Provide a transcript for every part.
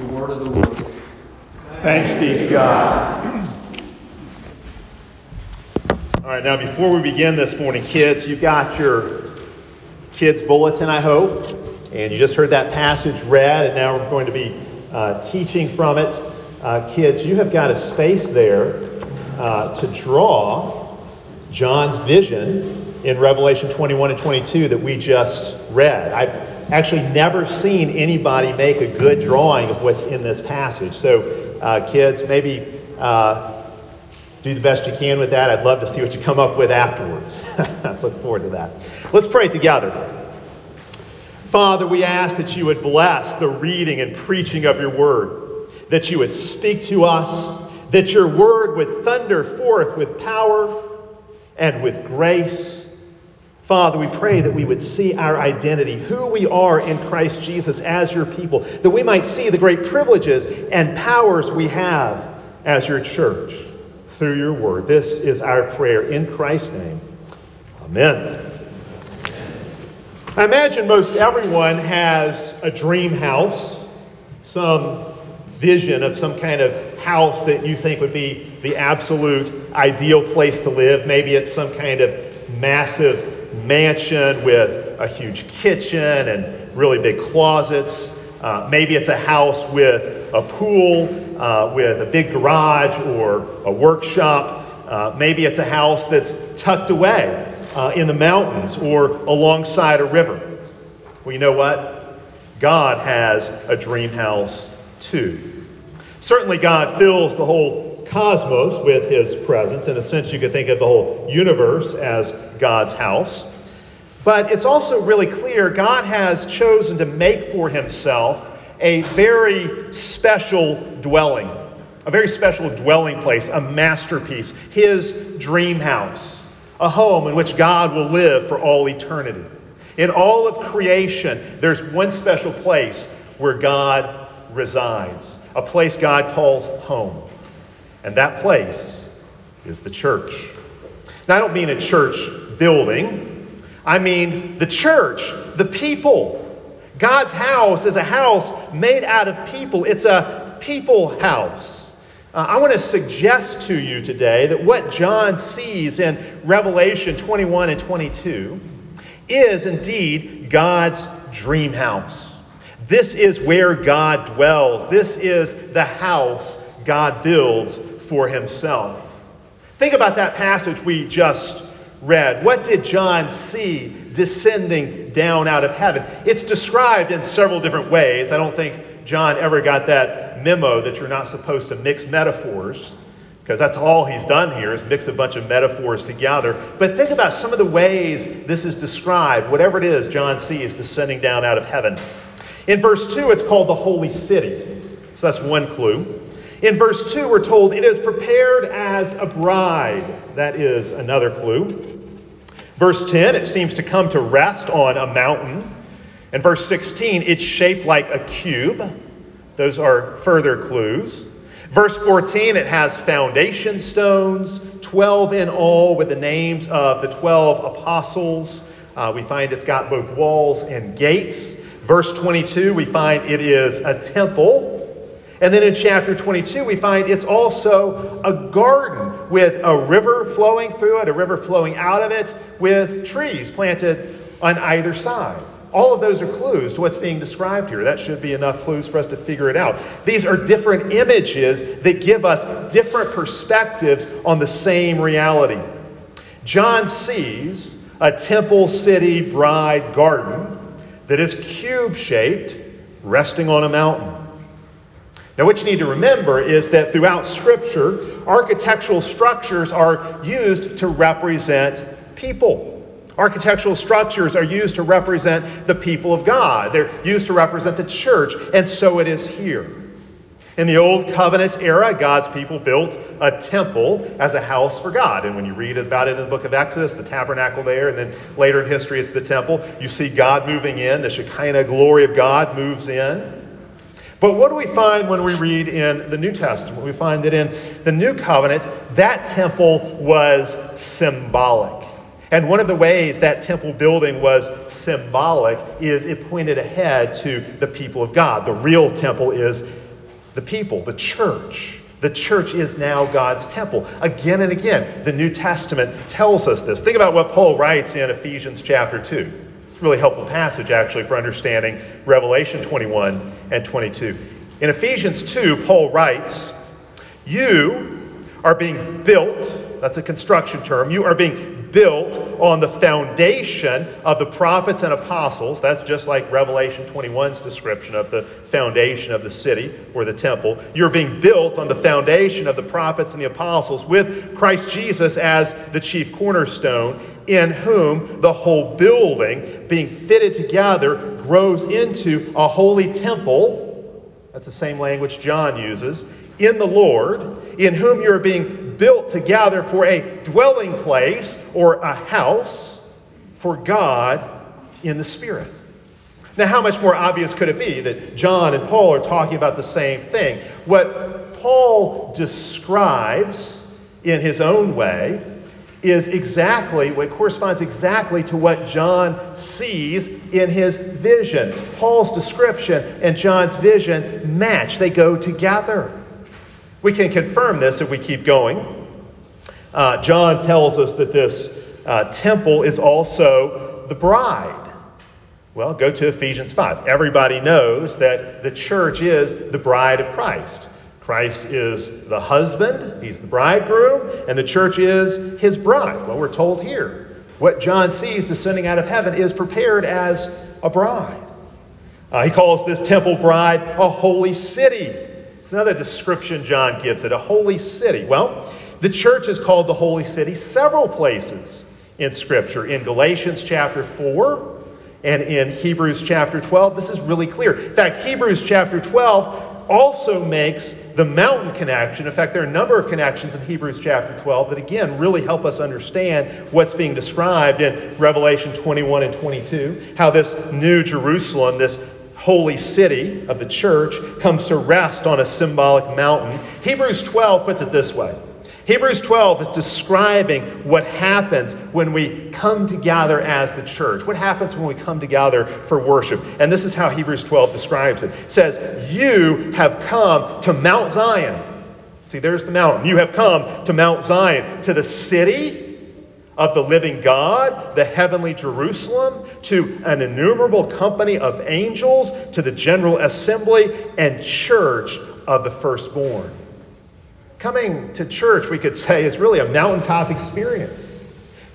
the word of the Lord. Thanks be to God. All right, now before we begin this morning, kids, you've got your kids' bulletin, I hope, and you just heard that passage read, and now we're going to be uh, teaching from it. Uh, kids, you have got a space there uh, to draw John's vision in Revelation 21 and 22 that we just read. I've actually never seen anybody make a good drawing of what's in this passage. So, uh, kids, maybe uh, do the best you can with that. I'd love to see what you come up with afterwards. I look forward to that. Let's pray together. Father, we ask that you would bless the reading and preaching of your word, that you would speak to us, that your word would thunder forth with power and with grace Father, we pray that we would see our identity, who we are in Christ Jesus as your people, that we might see the great privileges and powers we have as your church through your word. This is our prayer in Christ's name. Amen. I imagine most everyone has a dream house, some vision of some kind of house that you think would be the absolute ideal place to live. Maybe it's some kind of massive mansion with a huge kitchen and really big closets. Uh, maybe it's a house with a pool, uh, with a big garage or a workshop. Uh, maybe it's a house that's tucked away uh, in the mountains or alongside a river. Well, you know what? God has a dream house too. Certainly, God fills the whole cosmos with his presence. In a sense, you could think of the whole universe as God's house. But it's also really clear God has chosen to make for himself a very special dwelling, a very special dwelling place, a masterpiece, his dream house, a home in which God will live for all eternity. In all of creation, there's one special place where God resides, a place God calls home. And that place is the church. Now, I don't mean a church building. I mean the church, the people. God's house is a house made out of people, it's a people house. Uh, I want to suggest to you today that what John sees in Revelation 21 and 22 is indeed God's dream house. This is where God dwells. This is the house God builds for himself. Think about that passage we just read. What did John see descending down out of heaven? It's described in several different ways. I don't think John ever got that memo that you're not supposed to mix metaphors, because that's all he's done here is mix a bunch of metaphors together. But think about some of the ways this is described, whatever it is John sees descending down out of heaven. In verse 2, it's called the holy city. So that's one clue. In verse 2, we're told it is prepared as a bride. That is another clue. Verse 10, it seems to come to rest on a mountain. And verse 16, it's shaped like a cube. Those are further clues. Verse 14, it has foundation stones, 12 in all, with the names of the 12 apostles. Uh, we find it's got both walls and gates. Verse 22, we find it is a temple. And then in chapter 22, we find it's also a garden with a river flowing through it, a river flowing out of it, with trees planted on either side. All of those are clues to what's being described here. That should be enough clues for us to figure it out. These are different images that give us different perspectives on the same reality. John sees a temple city bride garden that is cube shaped, resting on a mountain. Now, what you need to remember is that throughout Scripture, architectural structures are used to represent people. Architectural structures are used to represent the people of God. They're used to represent the church, and so it is here. In the Old Covenant era, God's people built a temple as a house for God. And when you read about it in the book of Exodus, the tabernacle there, and then later in history, it's the temple, you see God moving in. The Shekinah glory of God moves in. But what do we find when we read in the New Testament? We find that in the New Covenant, that temple was symbolic. And one of the ways that temple building was symbolic is it pointed ahead to the people of God. The real temple is the people, the church. The church is now God's temple. Again and again, the New Testament tells us this. Think about what Paul writes in Ephesians chapter 2. Really helpful passage, actually, for understanding Revelation 21 and 22. In Ephesians 2, Paul writes, You are being built, that's a construction term, you are being built on the foundation of the prophets and apostles. That's just like Revelation 21's description of the foundation of the city or the temple. You're being built on the foundation of the prophets and the apostles with Christ Jesus as the chief cornerstone, in whom the whole building, being fitted together, grows into a holy temple. That's the same language John uses. In the Lord, in whom you're being built together for a dwelling place or a house for God in the Spirit. Now, how much more obvious could it be that John and Paul are talking about the same thing? What Paul describes in his own way is exactly what corresponds exactly to what John sees in his vision. Paul's description and John's vision match, they go together. We can confirm this if we keep going. Uh, John tells us that this uh, temple is also the bride. Well, go to Ephesians 5. Everybody knows that the church is the bride of Christ. Christ is the husband, he's the bridegroom, and the church is his bride. Well, we're told here. What John sees descending out of heaven is prepared as a bride. Uh, he calls this temple bride a holy city. It's another description John gives it, a holy city. Well, the church is called the holy city several places in Scripture. In Galatians chapter 4 and in Hebrews chapter 12, this is really clear. In fact, Hebrews chapter 12 also makes the mountain connection. In fact, there are a number of connections in Hebrews chapter 12 that, again, really help us understand what's being described in Revelation 21 and 22. How this new Jerusalem, this holy city of the church comes to rest on a symbolic mountain. Hebrews 12 puts it this way Hebrews 12 is describing what happens when we come together as the church. What happens when we come together for worship? And this is how Hebrews 12 describes it. It says, You have come to Mount Zion. See, there's the mountain. You have come to Mount Zion, to the city of the living God, the heavenly Jerusalem, to an innumerable company of angels, to the general assembly and church of the firstborn. Coming to church, we could say, is really a mountaintop experience.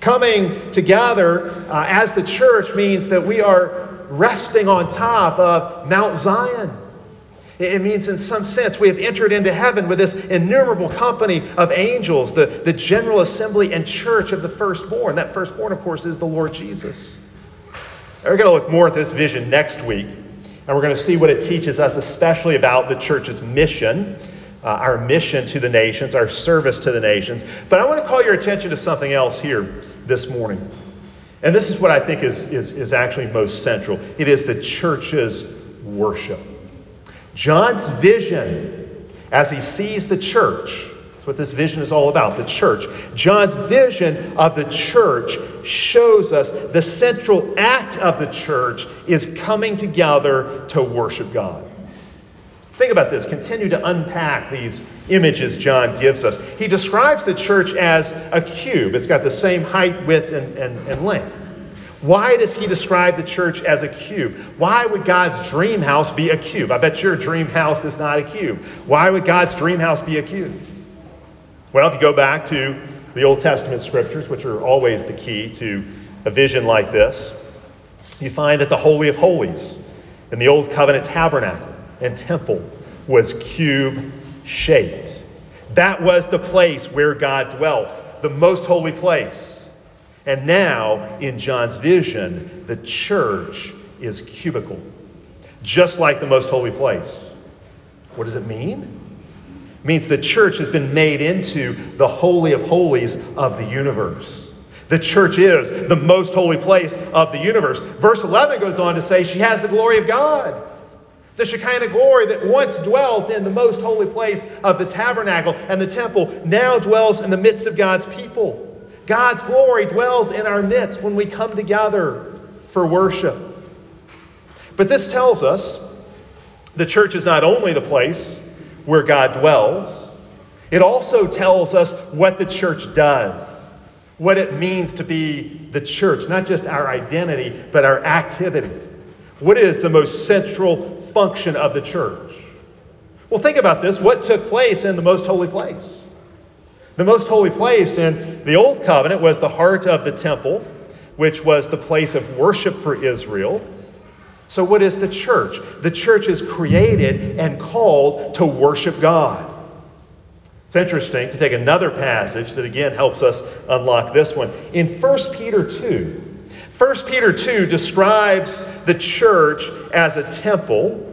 Coming together uh, as the church means that we are resting on top of Mount Zion. It means, in some sense, we have entered into heaven with this innumerable company of angels, the, the general assembly and church of the firstborn. That firstborn, of course, is the Lord Jesus. We're going to look more at this vision next week, and we're going to see what it teaches us, especially about the church's mission, uh, our mission to the nations, our service to the nations. But I want to call your attention to something else here this morning. And this is what I think is, is, is actually most central it is the church's worship. John's vision as he sees the church, that's what this vision is all about, the church. John's vision of the church shows us the central act of the church is coming together to worship God. Think about this. Continue to unpack these images John gives us. He describes the church as a cube, it's got the same height, width, and, and, and length. Why does he describe the church as a cube? Why would God's dream house be a cube? I bet your dream house is not a cube. Why would God's dream house be a cube? Well, if you go back to the Old Testament scriptures, which are always the key to a vision like this, you find that the Holy of Holies in the Old Covenant tabernacle and temple was cube shaped. That was the place where God dwelt, the most holy place. And now, in John's vision, the church is cubical, just like the most holy place. What does it mean? It means the church has been made into the holy of holies of the universe. The church is the most holy place of the universe. Verse 11 goes on to say she has the glory of God. The Shekinah glory that once dwelt in the most holy place of the tabernacle and the temple now dwells in the midst of God's people. God's glory dwells in our midst when we come together for worship. But this tells us the church is not only the place where God dwells. It also tells us what the church does, what it means to be the church, not just our identity, but our activity. What is the most central function of the church? Well, think about this. What took place in the most holy place? The most holy place in the Old Covenant was the heart of the temple, which was the place of worship for Israel. So, what is the church? The church is created and called to worship God. It's interesting to take another passage that again helps us unlock this one. In 1 Peter 2, 1 Peter 2 describes the church as a temple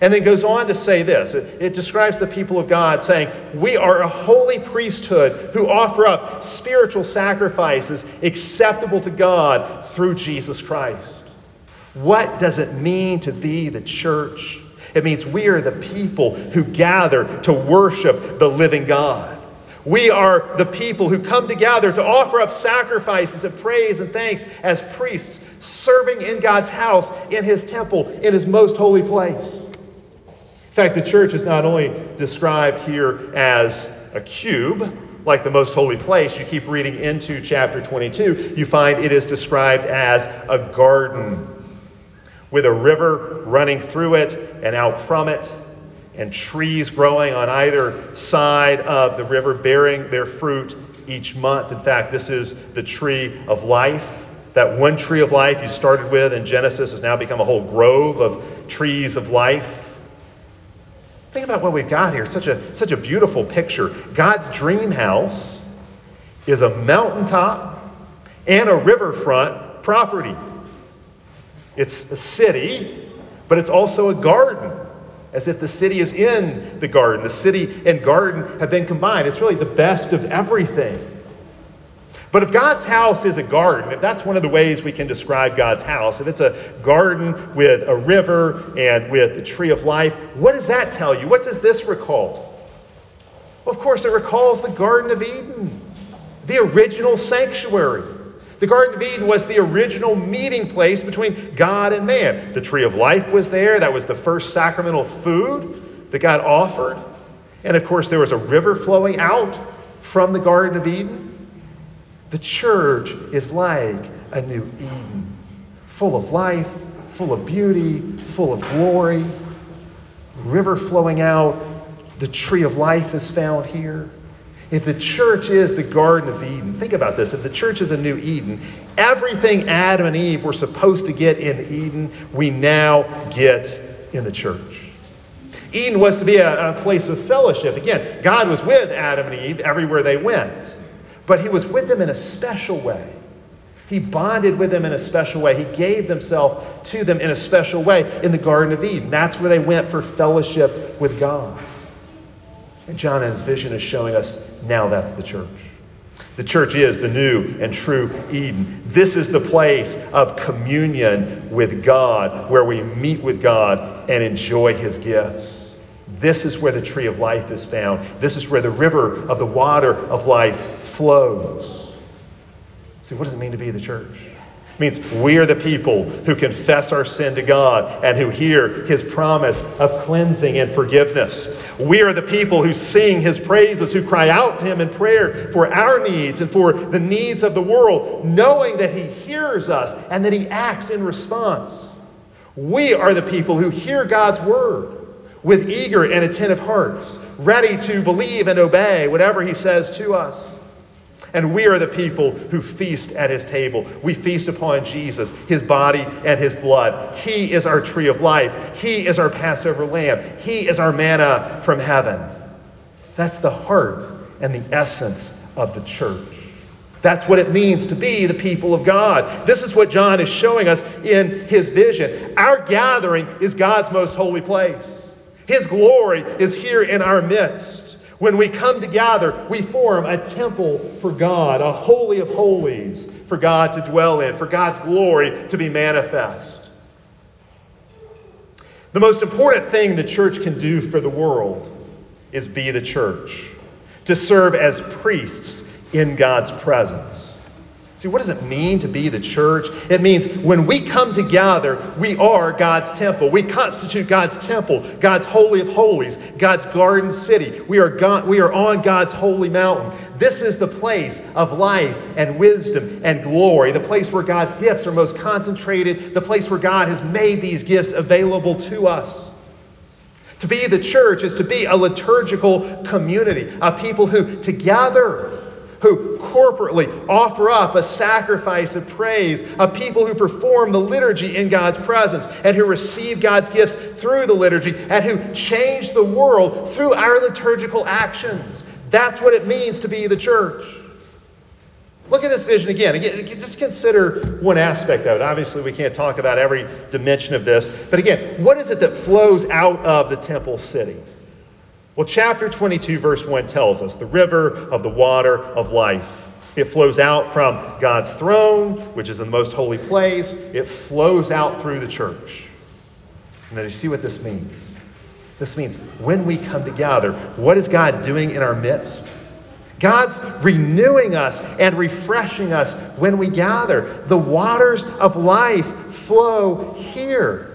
and then goes on to say this it, it, describes the people of God saying, We are a holy priesthood who offer up spiritual sacrifices acceptable to God through Jesus Christ. What does it mean to be the church? It means we are the people who gather to worship the living God. We are the people who come together to offer up sacrifices of praise and thanks as priests, serving in God's house, in His temple, in His most holy place. In fact, the church is not only described here as a cube, like the most holy place, you keep reading into chapter 22, you find it is described as a garden with a river running through it and out from it, and trees growing on either side of the river bearing their fruit each month. In fact, this is the tree of life. That one tree of life you started with in Genesis has now become a whole grove of trees of life. Think about what we've got here. Such a, such a beautiful picture. God's dream house is a mountaintop and a riverfront property. It's a city, but it's also a garden, as if the city is in the garden. The city and garden have been combined. It's really the best of everything. But if God's house is a garden, if that's one of the ways we can describe God's house, if it's a garden with a river and with the tree of life, what does that tell you? What does this recall? Of course, it recalls the Garden of Eden, the original sanctuary. The Garden of Eden was the original meeting place between God and man. The tree of life was there. That was the first sacramental food that God offered. And of course, there was a river flowing out from the Garden of Eden. The church is like a new Eden, full of life, full of beauty, full of glory, river flowing out. The tree of life is found here. If the church is the Garden of Eden, think about this. If the church is a new Eden, everything Adam and Eve were supposed to get in Eden, we now get in the church. Eden was to be a, a place of fellowship. Again, God was with Adam and Eve everywhere they went. But he was with them in a special way. He bonded with them in a special way. He gave himself to them in a special way in the Garden of Eden. That's where they went for fellowship with God. And John in his vision is showing us now that's the church. The church is the new and true Eden. This is the place of communion with God, where we meet with God and enjoy his gifts. This is where the tree of life is found. This is where the river of the water of life flows. See, what does it mean to be the church? It means we are the people who confess our sin to God and who hear his promise of cleansing and forgiveness. We are the people who sing his praises, who cry out to him in prayer for our needs and for the needs of the world, knowing that he hears us and that he acts in response. We are the people who hear God's word with eager and attentive hearts, ready to believe and obey whatever he says to us. And we are the people who feast at his table. We feast upon Jesus, his body and his blood. He is our tree of life. He is our Passover lamb. He is our manna from heaven. That's the heart and the essence of the church. That's what it means to be the people of God. This is what John is showing us in his vision. Our gathering is God's most holy place. His glory is here in our midst. When we come together, we form a temple for God, a holy of holies for God to dwell in, for God's glory to be manifest. The most important thing the church can do for the world is be the church, to serve as priests in God's presence. See, what does it mean to be the church? It means when we come together, we are God's temple. We constitute God's temple, God's holy of holies, God's garden city. We are, God, we are on God's holy mountain. This is the place of life and wisdom and glory, the place where God's gifts are most concentrated, the place where God has made these gifts available to us. To be the church is to be a liturgical community, a people who together who corporately offer up a sacrifice of praise, a people who perform the liturgy in God's presence, and who receive God's gifts through the liturgy, and who change the world through our liturgical actions. That's what it means to be the church. Look at this vision again. again. Just consider one aspect of it. Obviously, we can't talk about every dimension of this. But again, what is it that flows out of the temple city? Well, chapter 22, verse 1 tells us the river of the water of life. It flows out from God's throne, which is in the most holy place. It flows out through the church. Now, you see what this means? This means when we come together, what is God doing in our midst? God's renewing us and refreshing us when we gather. The waters of life flow here.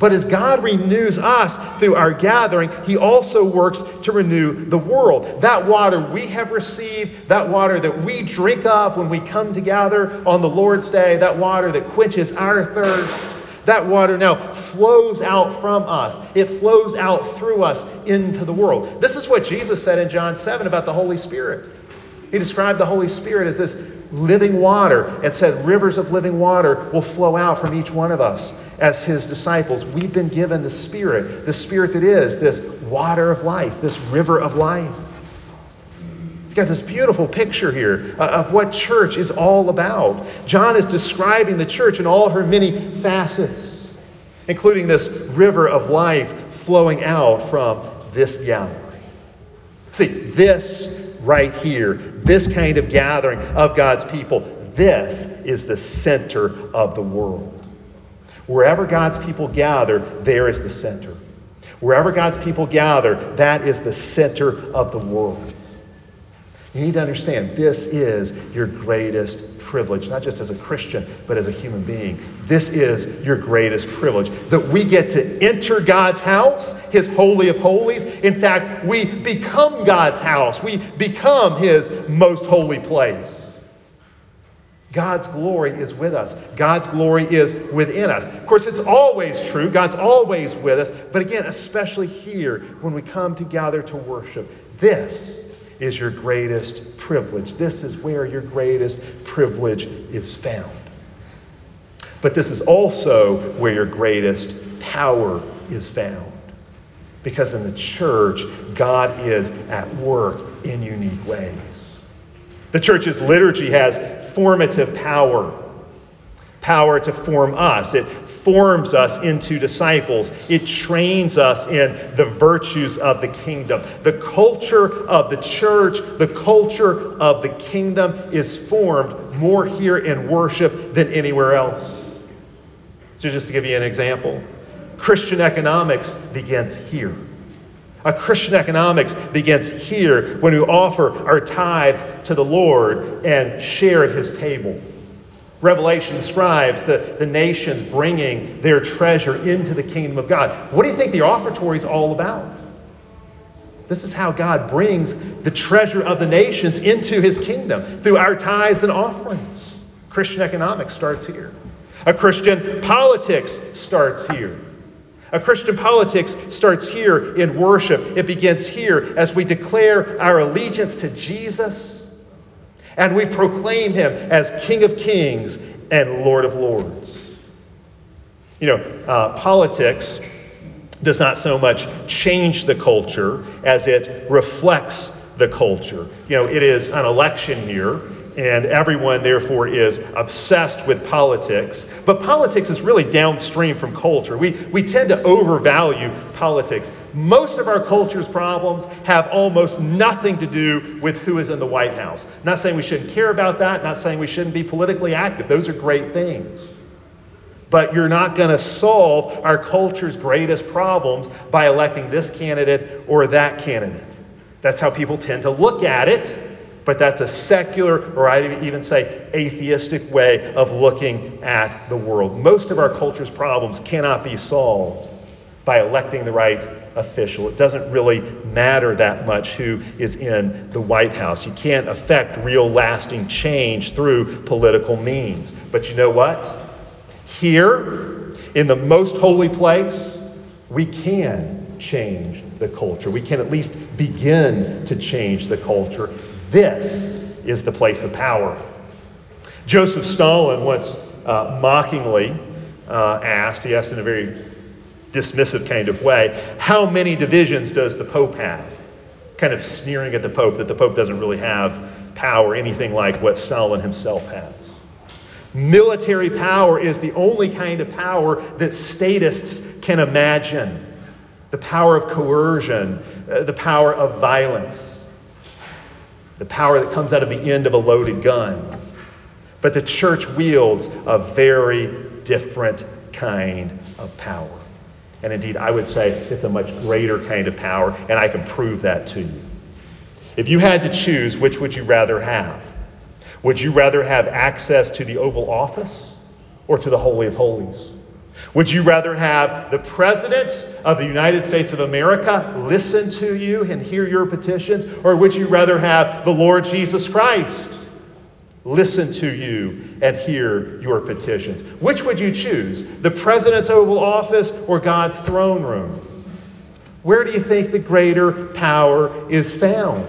But as God renews us through our gathering, He also works to renew the world. That water we have received, that water that we drink of when we come together on the Lord's day, that water that quenches our thirst, that water now flows out from us. It flows out through us into the world. This is what Jesus said in John 7 about the Holy Spirit. He described the Holy Spirit as this living water and said rivers of living water will flow out from each one of us as his disciples. We've been given the Spirit, the Spirit that is this water of life, this river of life. You've got this beautiful picture here uh, of what church is all about. John is describing the church in all her many facets, including this river of life flowing out from this gathering. See, this right here, this kind of gathering of God's people, this is the center of the world. Wherever God's people gather, there is the center. Wherever God's people gather, that is the center of the world. You need to understand this is your greatest privilege, not just as a Christian, but as a human being. This is your greatest privilege that we get to enter God's house, His Holy of Holies. In fact, we become God's house, we become His most holy place. God's glory is with us. God's glory is within us. Of course, it's always true. God's always with us. But again, especially here when we come together to worship, this is your greatest privilege. This is where your greatest privilege is found. But this is also where your greatest power is found. Because in the church, God is at work in unique ways. The church's liturgy has formative power power to form us. It forms us into disciples. It trains us in the virtues of the kingdom. The culture of the church, the culture of the kingdom is formed more here in worship than anywhere else. So, just to give you an example, Christian economics begins here. A Christian economics begins here when we offer our tithe to the Lord and share at his table. Revelation describes the, the nations bringing their treasure into the kingdom of God. What do you think the offertory is all about? This is how God brings the treasure of the nations into his kingdom through our tithes and offerings. Christian economics starts here. A Christian politics starts here. A Christian politics starts here in worship. It begins here as we declare our allegiance to Jesus and we proclaim him as King of Kings and Lord of Lords. You know, uh, politics does not so much change the culture as it reflects the culture. You know, it is an election year, and everyone, therefore, is obsessed with politics. But politics is really downstream from culture. We, we tend to overvalue politics. Most of our culture's problems have almost nothing to do with who is in the White House. Not saying we shouldn't care about that, not saying we shouldn't be politically active. Those are great things. But you're not going to solve our culture's greatest problems by electing this candidate or that candidate. That's how people tend to look at it But that's a secular, or I'd even say atheistic way of looking at the world. Most of our culture's problems cannot be solved by electing the right official. It doesn't really matter that much who is in the White House. You can't affect real lasting change through political means. But you know what? Here, in the most holy place, we can change the culture. We can at least begin to change the culture. This is the place of power. Joseph Stalin once uh, mockingly uh, asked, he asked in a very dismissive kind of way, how many divisions does the Pope have? Kind of sneering at the Pope that the Pope doesn't really have power, anything like what Stalin himself has. Military power is the only kind of power that statists can imagine the power of coercion, uh, the power of violence, the power that comes out of the end of a loaded gun. But the church wields a very different kind of power. And indeed, I would say it's a much greater kind of power, and I can prove that to you. If you had to choose, which would you rather have? Would you rather have access to the Oval Office or to the Holy of Holies? Would you rather have the President of the United States of America listen to you and hear your petitions? Or would you rather have the Lord Jesus Christ listen to you and hear your petitions? Which would you choose? The President's Oval Office or God's throne room? Where do you think the greater power is found?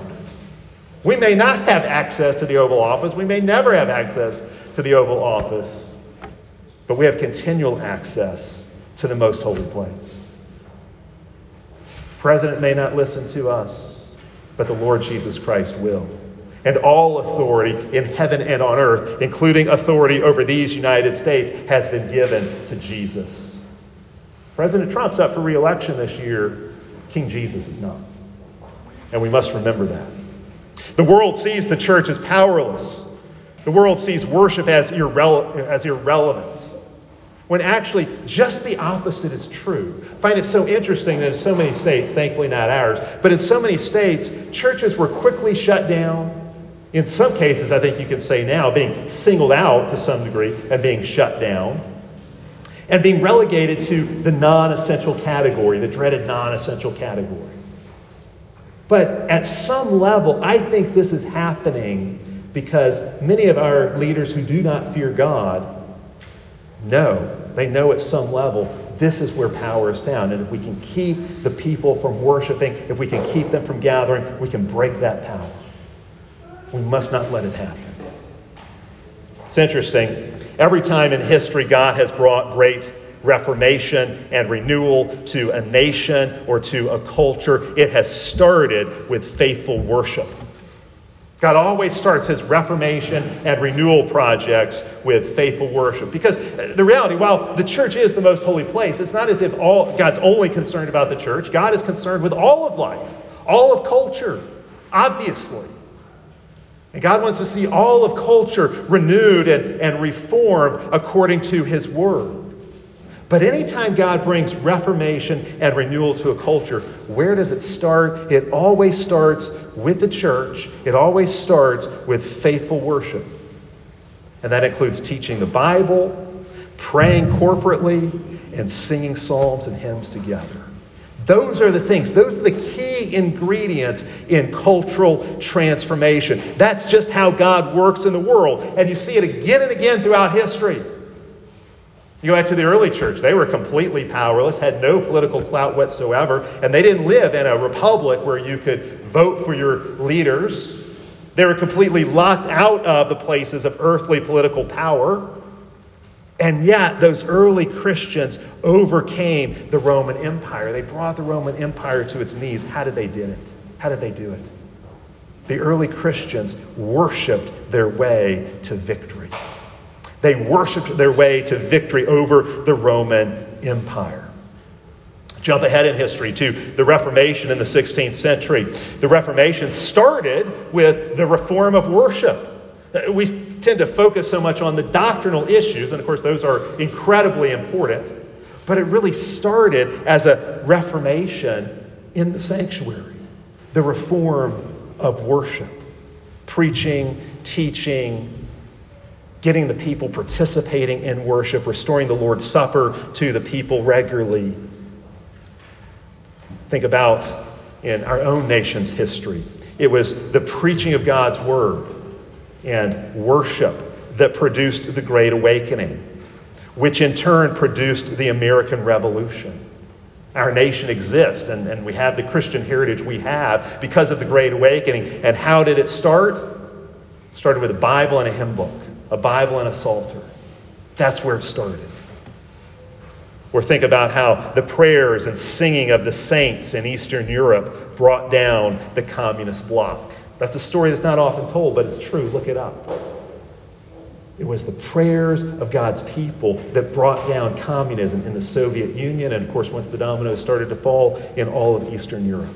We may not have access to the Oval Office. We may never have access to the Oval Office. But we have continual access to the most holy place. The president may not listen to us, but the Lord Jesus Christ will. And all authority in heaven and on earth, including authority over these United States, has been given to Jesus. President Trump's up for reelection this year. King Jesus is not. And we must remember that. The world sees the church as powerless. The world sees worship as, irrele- as irrelevant. When actually, just the opposite is true. I find it so interesting that in so many states, thankfully not ours, but in so many states, churches were quickly shut down. In some cases, I think you can say now, being singled out to some degree and being shut down, and being relegated to the non essential category, the dreaded non essential category. But at some level, I think this is happening because many of our leaders who do not fear God know, they know at some level, this is where power is found. And if we can keep the people from worshiping, if we can keep them from gathering, we can break that power. We must not let it happen. It's interesting. Every time in history God has brought great reformation and renewal to a nation or to a culture, it has started with faithful worship. God always starts his reformation and renewal projects with faithful worship. Because uh, the reality, while the church is the most holy place, it's not as if all God's only concerned about the church. God is concerned with all of life, all of culture, obviously. And God wants to see all of culture renewed and, and reformed according to his word. But anytime God brings reformation and renewal to a culture, where does it start? It always starts with the church, it always starts with faithful worship. And that includes teaching the Bible, praying corporately, and singing psalms and hymns together. Those are the things, those are the key ingredients in cultural transformation. That's just how God works in the world. And you see it again and again throughout history. You go back to the early church, they were completely powerless, had no political clout whatsoever, and they didn't live in a republic where you could vote for your leaders. They were completely locked out of the places of earthly political power. And yet, those early Christians overcame the Roman Empire. They brought the Roman Empire to its knees. How did they do it? How did they do it? The early Christians worshiped their way to victory. They worshiped their way to victory over the Roman Empire. Jump ahead in history to the Reformation in the 16th century. The Reformation started with the reform of worship. We tend to focus so much on the doctrinal issues, and of course, those are incredibly important, but it really started as a reformation in the sanctuary, the reform of worship. preaching, teaching, getting the people participating in worship, restoring the Lord's Supper to the people regularly. Think about in our own nation's history. It was the preaching of God's word and worship that produced the Great Awakening, which in turn produced the American Revolution. Our nation exists, and, and we have the Christian heritage we have because of the Great Awakening. And how did it start? It started with a Bible and a hymn book, a Bible and a Psalter. That's where it started. Or think about how the prayers and singing of the saints in Eastern Europe brought down the communist bloc. That's a story that's not often told, but it's true. Look it up. It was the prayers of God's people that brought down communism in the Soviet Union, and of course, once the dominoes started to fall in all of Eastern Europe.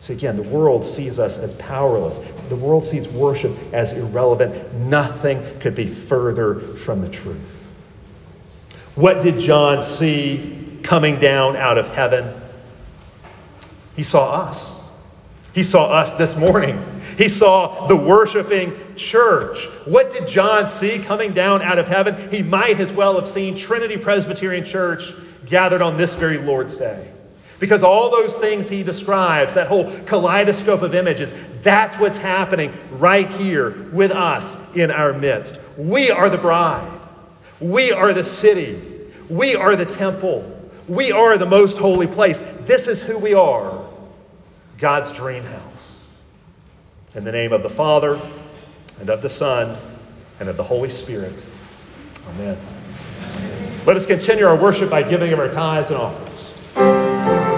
So again, the world sees us as powerless. The world sees worship as irrelevant. Nothing could be further from the truth. What did John see coming down out of heaven? He saw us. He saw us this morning. He saw the worshiping church. What did John see coming down out of heaven? He might as well have seen Trinity Presbyterian Church gathered on this very Lord's Day. Because all those things he describes, that whole kaleidoscope of images, that's what's happening right here with us in our midst. We are the bride. We are the city. We are the temple. We are the most holy place. This is who we are God's dream house. In the name of the Father, and of the Son, and of the Holy Spirit. Amen. Let us continue our worship by giving of our tithes and offerings.